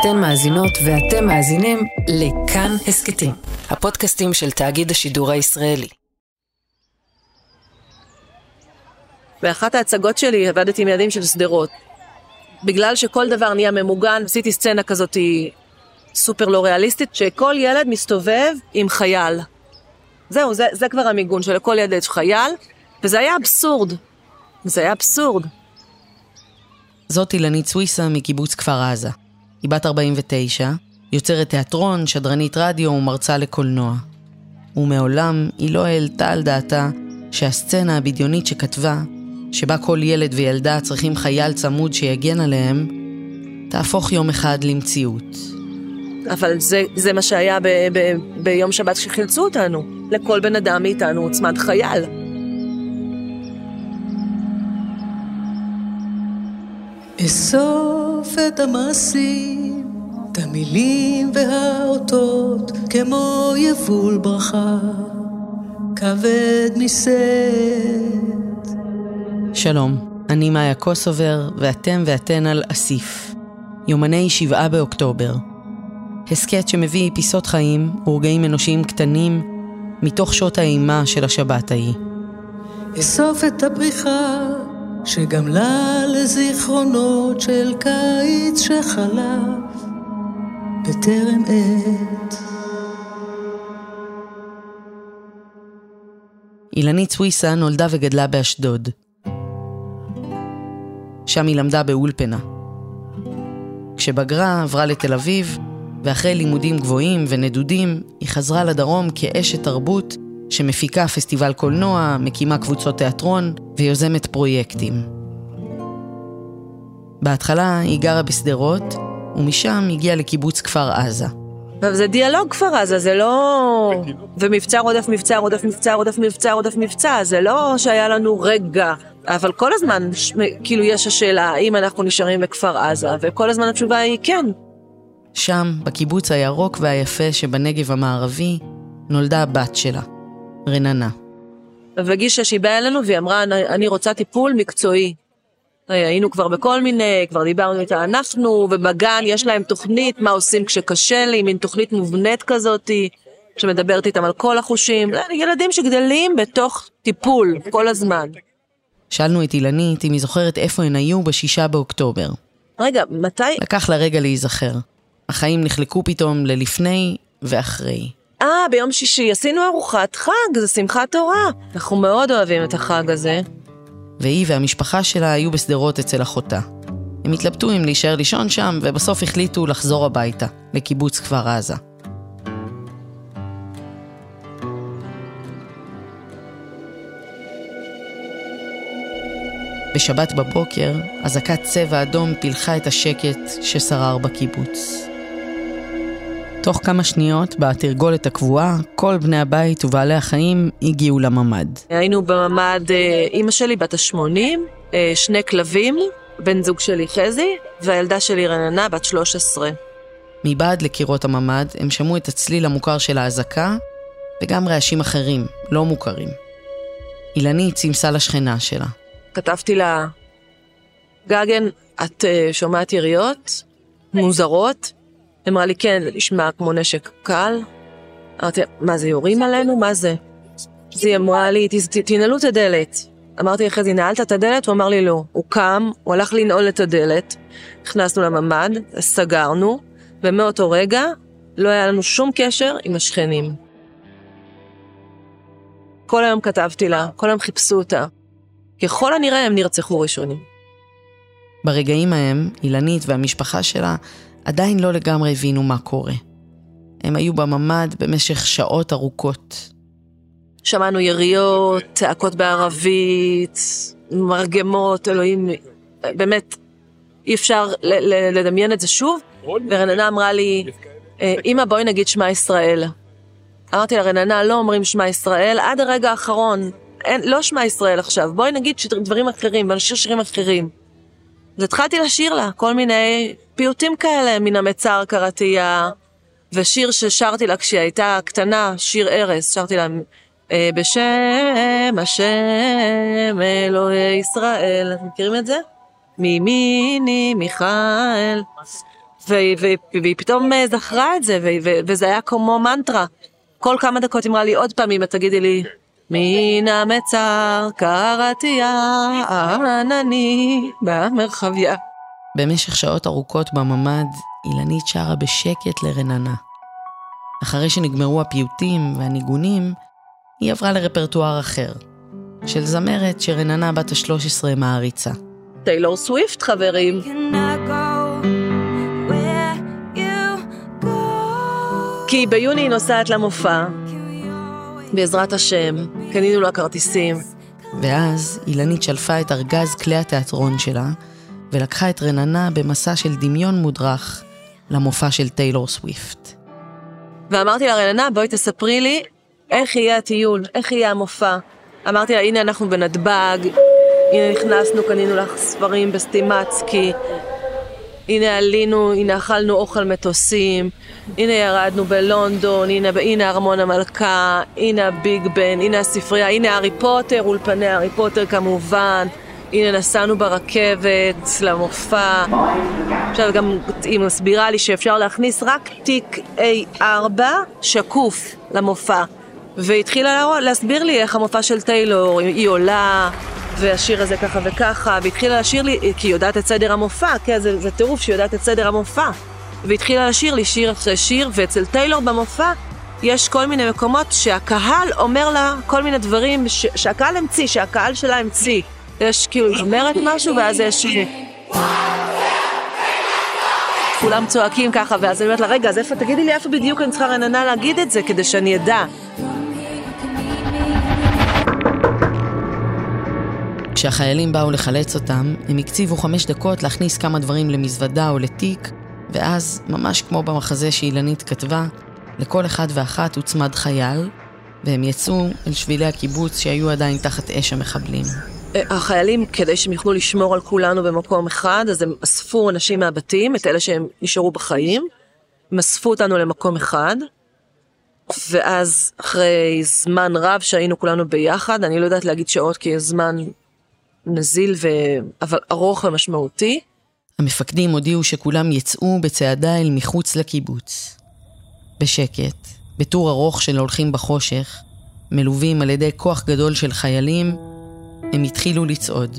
אתן מאזינות ואתם מאזינים לכאן הסכתים, הפודקאסטים של תאגיד השידור הישראלי. באחת ההצגות שלי עבדתי עם ילדים של שדרות. בגלל שכל דבר נהיה ממוגן, עשיתי סצנה כזאת סופר לא ריאליסטית, שכל ילד מסתובב עם חייל. זהו, זה, זה כבר המיגון, שלכל ילד יש חייל, וזה היה אבסורד. זה היה אבסורד. זאת אילנית סוויסה מקיבוץ כפר עזה. היא בת 49, יוצרת תיאטרון, שדרנית רדיו ומרצה לקולנוע. ומעולם היא לא העלתה על דעתה שהסצנה הבדיונית שכתבה, שבה כל ילד וילדה צריכים חייל צמוד שיגן עליהם, תהפוך יום אחד למציאות. אבל זה, זה מה שהיה ב, ב, ביום שבת כשחילצו אותנו. לכל בן אדם מאיתנו הוצמד חייל. אסוף את המעשים, את המילים והאותות, כמו יבול ברכה, כבד משאת. שלום, אני מאיה קוסובר, ואתם ואתן על אסיף. יומני שבעה באוקטובר. הסכת שמביא פיסות חיים ורגעים אנושיים קטנים מתוך שעות האימה של השבת ההיא. אסוף את הבריחה שגמלה לזיכרונות של קיץ שחלף בטרם עת. אילנית סוויסה נולדה וגדלה באשדוד. שם היא למדה באולפנה. כשבגרה עברה לתל אביב, ואחרי לימודים גבוהים ונדודים, היא חזרה לדרום כאשת תרבות שמפיקה פסטיבל קולנוע, מקימה קבוצות תיאטרון ויוזמת פרויקטים. בהתחלה היא גרה בשדרות, ומשם הגיעה לקיבוץ כפר עזה. אבל זה דיאלוג כפר עזה, זה לא... ומבצע רודף מבצע רודף מבצע רודף מבצע רודף מבצע, זה לא שהיה לנו רגע. אבל כל הזמן, ש... כאילו, יש השאלה האם אנחנו נשארים בכפר עזה, וכל הזמן התשובה היא כן. שם, בקיבוץ הירוק והיפה שבנגב המערבי, נולדה הבת שלה, רננה. וגישה שהיא באה אלינו והיא אמרה, אני רוצה טיפול מקצועי. היינו כבר בכל מיני, כבר דיברנו איתה אנחנו, ובגן יש להם תוכנית, מה עושים כשקשה לי, מין תוכנית מובנית כזאתי, שמדברת איתם על כל החושים. ילדים שגדלים בתוך טיפול כל הזמן. שאלנו את אילנית אם היא זוכרת איפה הן היו בשישה באוקטובר. רגע, מתי? לקח לה רגע להיזכר. החיים נחלקו פתאום ללפני ואחרי. אה, ביום שישי עשינו ארוחת חג, זה שמחת תורה. אנחנו מאוד אוהבים את החג הזה. והיא והמשפחה שלה היו בשדרות אצל אחותה. הם התלבטו אם להישאר לישון שם, ובסוף החליטו לחזור הביתה, לקיבוץ כפר עזה. בשבת בבוקר, אזעקת צבע אדום פילחה את השקט ששרר בקיבוץ. תוך כמה שניות, בתרגולת הקבועה, כל בני הבית ובעלי החיים הגיעו לממ"ד. היינו בממ"ד, אה, אימא שלי בת ה-80, אה, שני כלבים, בן זוג שלי חזי, והילדה שלי רננה בת 13. מבעד לקירות הממ"ד הם שמעו את הצליל המוכר של האזעקה, וגם רעשים אחרים, לא מוכרים. אילנית צימסה לשכנה שלה. כתבתי לה, גגן, את uh, שומעת יריות? מוזרות? אמרה לי, כן, זה נשמע כמו נשק קל. אמרתי, מה זה, יורים עלינו? מה זה? אז היא אמרה לי, תנעלו את הדלת. אמרתי אחרי זה, נעלת את הדלת? הוא אמר לי, לא. הוא קם, הוא הלך לנעול את הדלת, נכנסנו לממ"ד, סגרנו, ומאותו רגע לא היה לנו שום קשר עם השכנים. כל היום כתבתי לה, כל היום חיפשו אותה. ככל הנראה הם נרצחו ראשונים. ברגעים ההם, אילנית והמשפחה שלה עדיין לא לגמרי הבינו מה קורה. הם היו בממ"ד במשך שעות ארוכות. שמענו יריות, צעקות בערבית, מרגמות, אלוהים, באמת, אי אפשר לדמיין את זה שוב. ורננה אמרה לי, אה, אמא בואי נגיד שמע ישראל. אמרתי לה, רננה, לא אומרים שמע ישראל עד הרגע האחרון. אין, לא שמע ישראל עכשיו, בואי נגיד דברים אחרים, ונשאיר שירים אחרים. אז התחלתי לשיר לה כל מיני פיוטים כאלה, מן המצר קראתייה, ושיר ששרתי לה כשהיא הייתה קטנה, שיר ארס, שרתי לה אה, בשם השם אלוהי ישראל. אתם מכירים את זה? מימיני מיכאל, והיא פתאום אה, זכרה את זה, וזה היה כמו מנטרה. כל כמה דקות אמרה לי עוד פעם, אמא תגידי לי, מן המצר קראתיה ענני במרחביה. במשך שעות ארוכות בממ"ד, אילנית שרה בשקט לרננה. אחרי שנגמרו הפיוטים והניגונים, היא עברה לרפרטואר אחר, של זמרת שרננה בת ה-13 מעריצה. טיילור סוויפט, חברים. כי ביוני היא נוסעת למופע, בעזרת השם, קנינו לה כרטיסים. ואז אילנית שלפה את ארגז כלי התיאטרון שלה, ולקחה את רננה במסע של דמיון מודרך למופע של טיילור סוויפט. ואמרתי לה, רננה, בואי תספרי לי איך יהיה הטיול, איך יהיה המופע. אמרתי לה, הנה אנחנו בנתב"ג, הנה נכנסנו, קנינו לך ספרים בסטימצקי, הנה עלינו, הנה אכלנו אוכל מטוסים, הנה ירדנו בלונדון, הנה, הנה ארמון המלכה, הנה הביג בן, הנה הספרייה, הנה הארי פוטר, אולפני הארי פוטר כמובן, הנה נסענו ברכבת למופע. עכשיו גם היא מסבירה לי שאפשר להכניס רק תיק A4 שקוף למופע. והתחילה להסביר לי איך המופע של טיילור, היא עולה, והשיר הזה ככה וככה, והתחילה לשיר לי, כי היא יודעת את סדר המופע, כן, זה, זה טירוף שהיא יודעת את סדר המופע. והתחילה לשיר לי שיר אחרי שיר, ואצל טיילור במופע יש כל מיני מקומות שהקהל אומר לה כל מיני דברים ש- שהקהל המציא, שהקהל שלה המציא. יש כאילו, היא אומרת משהו, ואז יש... כולם צועקים ככה, ואז אני אומרת לה, רגע, אז איפה, תגידי לי איפה בדיוק אני צריכה רננה להגיד את זה, כדי שאני אדע. כשהחיילים באו לחלץ אותם, הם הקציבו חמש דקות להכניס כמה דברים למזוודה או לתיק, ואז, ממש כמו במחזה שאילנית כתבה, לכל אחד ואחת הוצמד חייל, והם יצאו אל שבילי הקיבוץ שהיו עדיין תחת אש המחבלים. החיילים, כדי שהם יוכלו לשמור על כולנו במקום אחד, אז הם אספו אנשים מהבתים, את אלה שהם נשארו בחיים, הם אספו אותנו למקום אחד, ואז אחרי זמן רב שהיינו כולנו ביחד, אני לא יודעת להגיד שעות כי זמן נזיל ו... אבל ארוך ומשמעותי. המפקדים הודיעו שכולם יצאו בצעדה אל מחוץ לקיבוץ. בשקט, בטור ארוך של הולכים בחושך, מלווים על ידי כוח גדול של חיילים, הם התחילו לצעוד.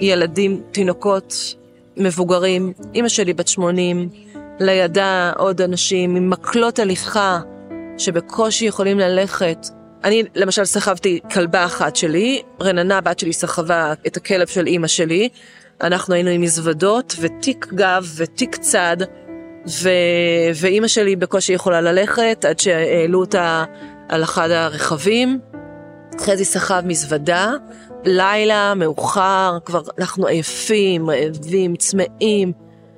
ילדים, תינוקות, מבוגרים, אימא שלי בת 80, לידה עוד אנשים עם מקלות הליכה שבקושי יכולים ללכת. אני למשל סחבתי כלבה אחת שלי, רננה בת שלי סחבה את הכלב של אימא שלי, אנחנו היינו עם מזוודות ותיק גב ותיק צד, ו... ואימא שלי בקושי יכולה ללכת עד שהעלו אותה על אחד הרכבים. חזי סחב מזוודה, לילה, מאוחר, כבר אנחנו עייפים, רעבים, צמאים,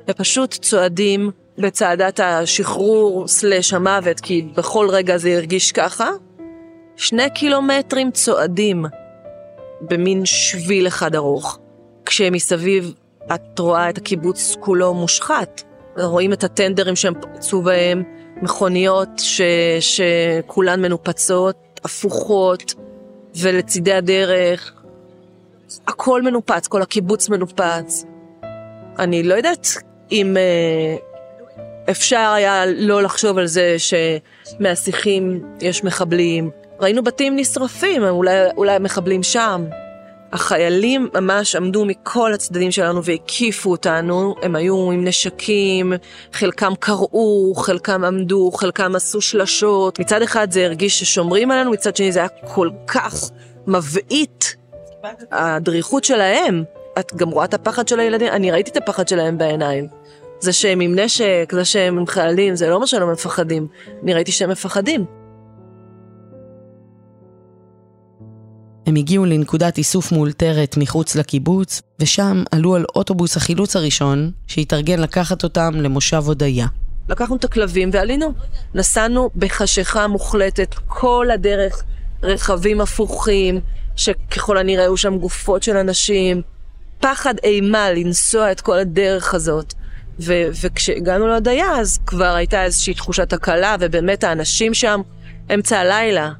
ופשוט צועדים בצעדת השחרור סלש המוות, כי בכל רגע זה הרגיש ככה. שני קילומטרים צועדים במין שביל אחד ארוך, כשמסביב את רואה את הקיבוץ כולו מושחת. רואים את הטנדרים שהם פרצו בהם, מכוניות ש... שכולן מנופצות, הפוכות, ולצידי הדרך, הכל מנופץ, כל הקיבוץ מנופץ. אני לא יודעת אם אה, אפשר היה לא לחשוב על זה שמהשיחים יש מחבלים. ראינו בתים נשרפים, אולי, אולי המחבלים שם. החיילים ממש עמדו מכל הצדדים שלנו והקיפו אותנו, הם היו עם נשקים, חלקם קראו, חלקם עמדו, חלקם עשו שלשות. מצד אחד זה הרגיש ששומרים עלינו, מצד שני זה היה כל כך מבעית, הדריכות שלהם. את גם רואה את הפחד של הילדים, אני ראיתי את הפחד שלהם בעיניים. זה שהם עם נשק, זה שהם עם חיילים, זה לא מה שהם מפחדים. אני ראיתי שהם מפחדים. הם הגיעו לנקודת איסוף מאולתרת מחוץ לקיבוץ, ושם עלו על אוטובוס החילוץ הראשון, שהתארגן לקחת אותם למושב הודיה. לקחנו את הכלבים ועלינו. נסענו בחשיכה מוחלטת כל הדרך, רכבים הפוכים, שככל הנראה היו שם גופות של אנשים. פחד אימה לנסוע את כל הדרך הזאת. ו- וכשהגענו להודיה, אז כבר הייתה איזושהי תחושת הקלה, ובאמת האנשים שם, אמצע הלילה,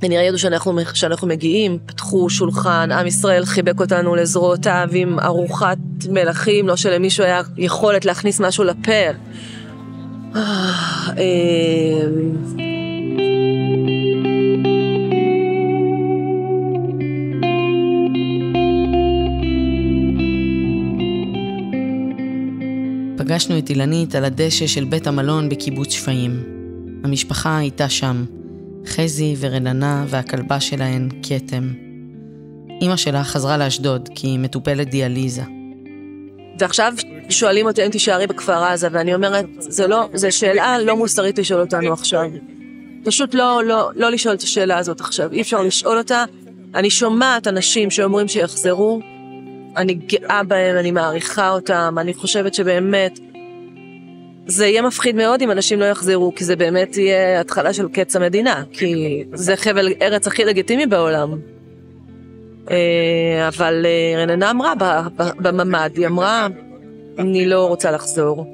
כנראה ידעו שאנחנו, שאנחנו מגיעים, פתחו שולחן, עם ישראל חיבק אותנו לזרועותיו עם ארוחת מלכים, לא שלמישהו היה יכולת להכניס משהו לפה. אה, אמ, פגשנו את אילנית על הדשא של בית המלון בקיבוץ שפיים. המשפחה הייתה שם, חזי ורננה והכלבה שלהן, כתם. אימא שלה חזרה לאשדוד כי היא מטופלת דיאליזה. ועכשיו שואלים אותי אם תישארי בכפר עזה, ואני אומרת, זה לא, זו שאלה לא מוסרית לשאול אותנו עכשיו. פשוט לא, לא, לא לשאול את השאלה הזאת עכשיו, אי אפשר לשאול אותה. אני שומעת אנשים שאומרים שיחזרו, אני גאה בהם, אני מעריכה אותם, אני חושבת שבאמת זה יהיה מפחיד מאוד אם אנשים לא יחזרו, כי זה באמת יהיה התחלה של קץ המדינה, כי זה חבל ארץ הכי לגיטימי בעולם. אה, אבל אה, רננה אמרה בממ"ד, היא אמרה, אני לא רוצה לחזור,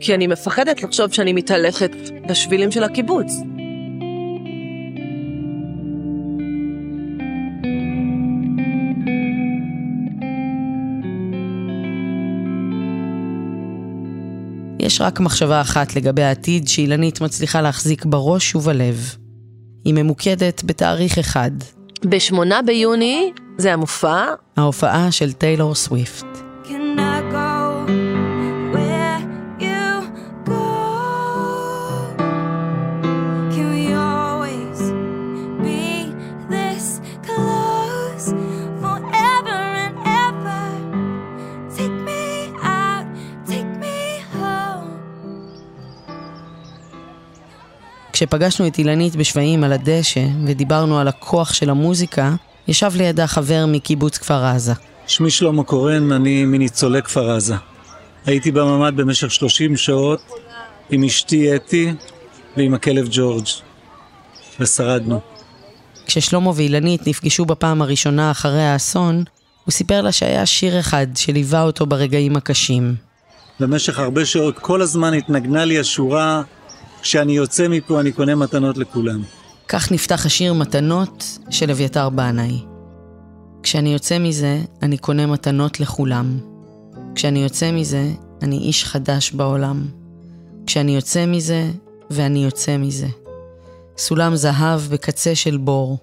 כי אני מפחדת לחשוב שאני מתהלכת בשבילים של הקיבוץ. יש רק מחשבה אחת לגבי העתיד שאילנית מצליחה להחזיק בראש ובלב. היא ממוקדת בתאריך אחד. בשמונה ביוני זה המופע. ההופעה של טיילור סוויפט. כשפגשנו את אילנית בשבעים על הדשא ודיברנו על הכוח של המוזיקה, ישב לידה חבר מקיבוץ כפר עזה. שמי שלמה קורן, אני מניצולי כפר עזה. הייתי בממ"ד במשך 30 שעות עם אשתי אתי ועם הכלב ג'ורג', ושרדנו. כששלמה ואילנית נפגשו בפעם הראשונה אחרי האסון, הוא סיפר לה שהיה שיר אחד שליווה אותו ברגעים הקשים. במשך הרבה שעות כל הזמן התנגנה לי השורה כשאני יוצא מפה אני קונה מתנות לכולם. כך נפתח השיר מתנות של אביתר בנאי. כשאני יוצא מזה, אני קונה מתנות לכולם. כשאני יוצא מזה, אני איש חדש בעולם. כשאני יוצא מזה, ואני יוצא מזה. סולם זהב בקצה של בור.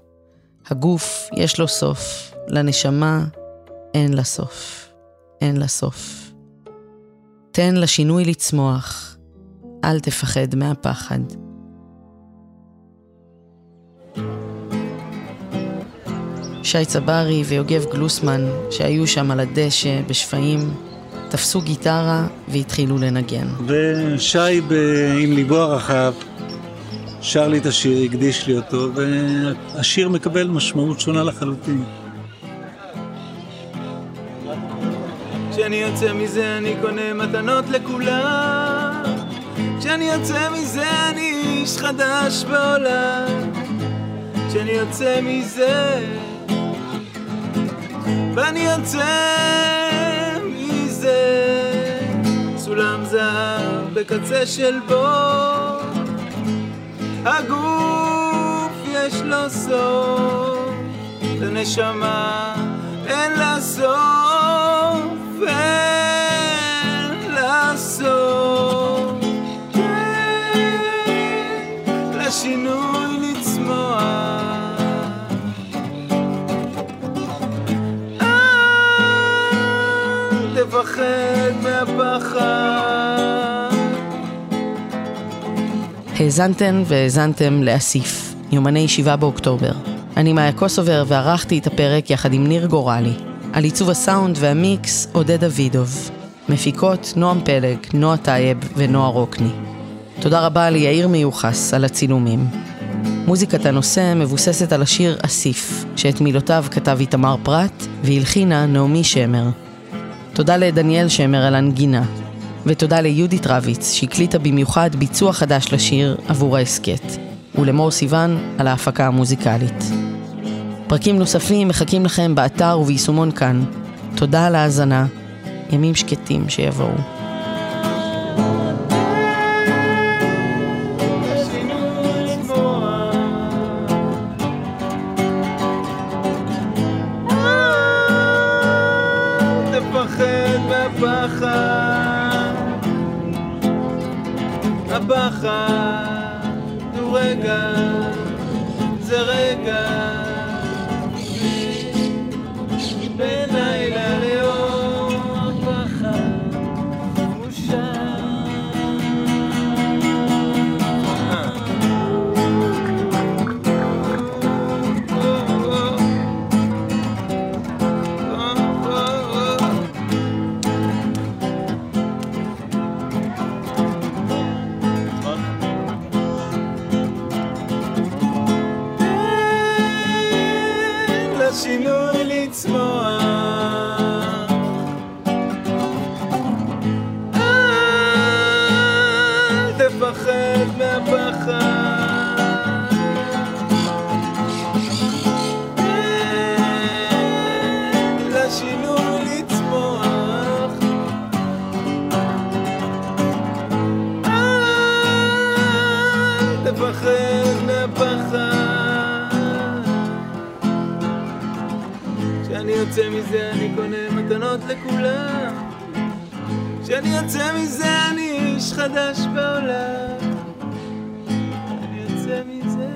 הגוף יש לו סוף, לנשמה אין לה סוף. אין לה סוף. תן לשינוי לצמוח, אל תפחד מהפחד. שי צברי ויוגב גלוסמן, שהיו שם על הדשא בשפיים, תפסו גיטרה והתחילו לנגן. ושי, ב... עם ליבו הרחב, שר לי את השיר, הקדיש לי אותו, והשיר מקבל משמעות שונה לחלוטין. כשאני יוצא מזה אני קונה מתנות לכולם כשאני יוצא מזה אני איש חדש בעולם. כשאני יוצא מזה ואני יוצא מזה סולם זהב בקצה של בור. הגוף יש לו סוף לנשמה אין לה סוף אין לה סוף אל תפחד מהפחד. האזנתן והאזנתם לאסיף, יומני 7 באוקטובר. אני מאיה קוסובר וערכתי את הפרק יחד עם ניר גורלי. על עיצוב הסאונד והמיקס עודד דוידוב. מפיקות נועם פלג, נועה טייב ונועה רוקני. תודה רבה ליאיר מיוחס על הצילומים. מוזיקת הנושא מבוססת על השיר אסיף, שאת מילותיו כתב איתמר פרת והלחינה נעמי שמר. תודה לדניאל שמר על הנגינה, ותודה ליהודית רביץ שהקליטה במיוחד ביצוע חדש לשיר עבור ההסכת, ולמור סיוון על ההפקה המוזיקלית. פרקים נוספים מחכים לכם באתר וביישומון כאן. תודה על ההאזנה, ימים שקטים שיבואו. הפחד הוא רגע, זה רגע תפחד מהפחד. כשאני יוצא מזה אני קונה מתנות לכולם. כשאני יוצא מזה אני איש חדש בעולם. אני יוצא מזה.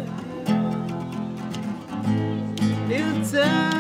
אני יוצא.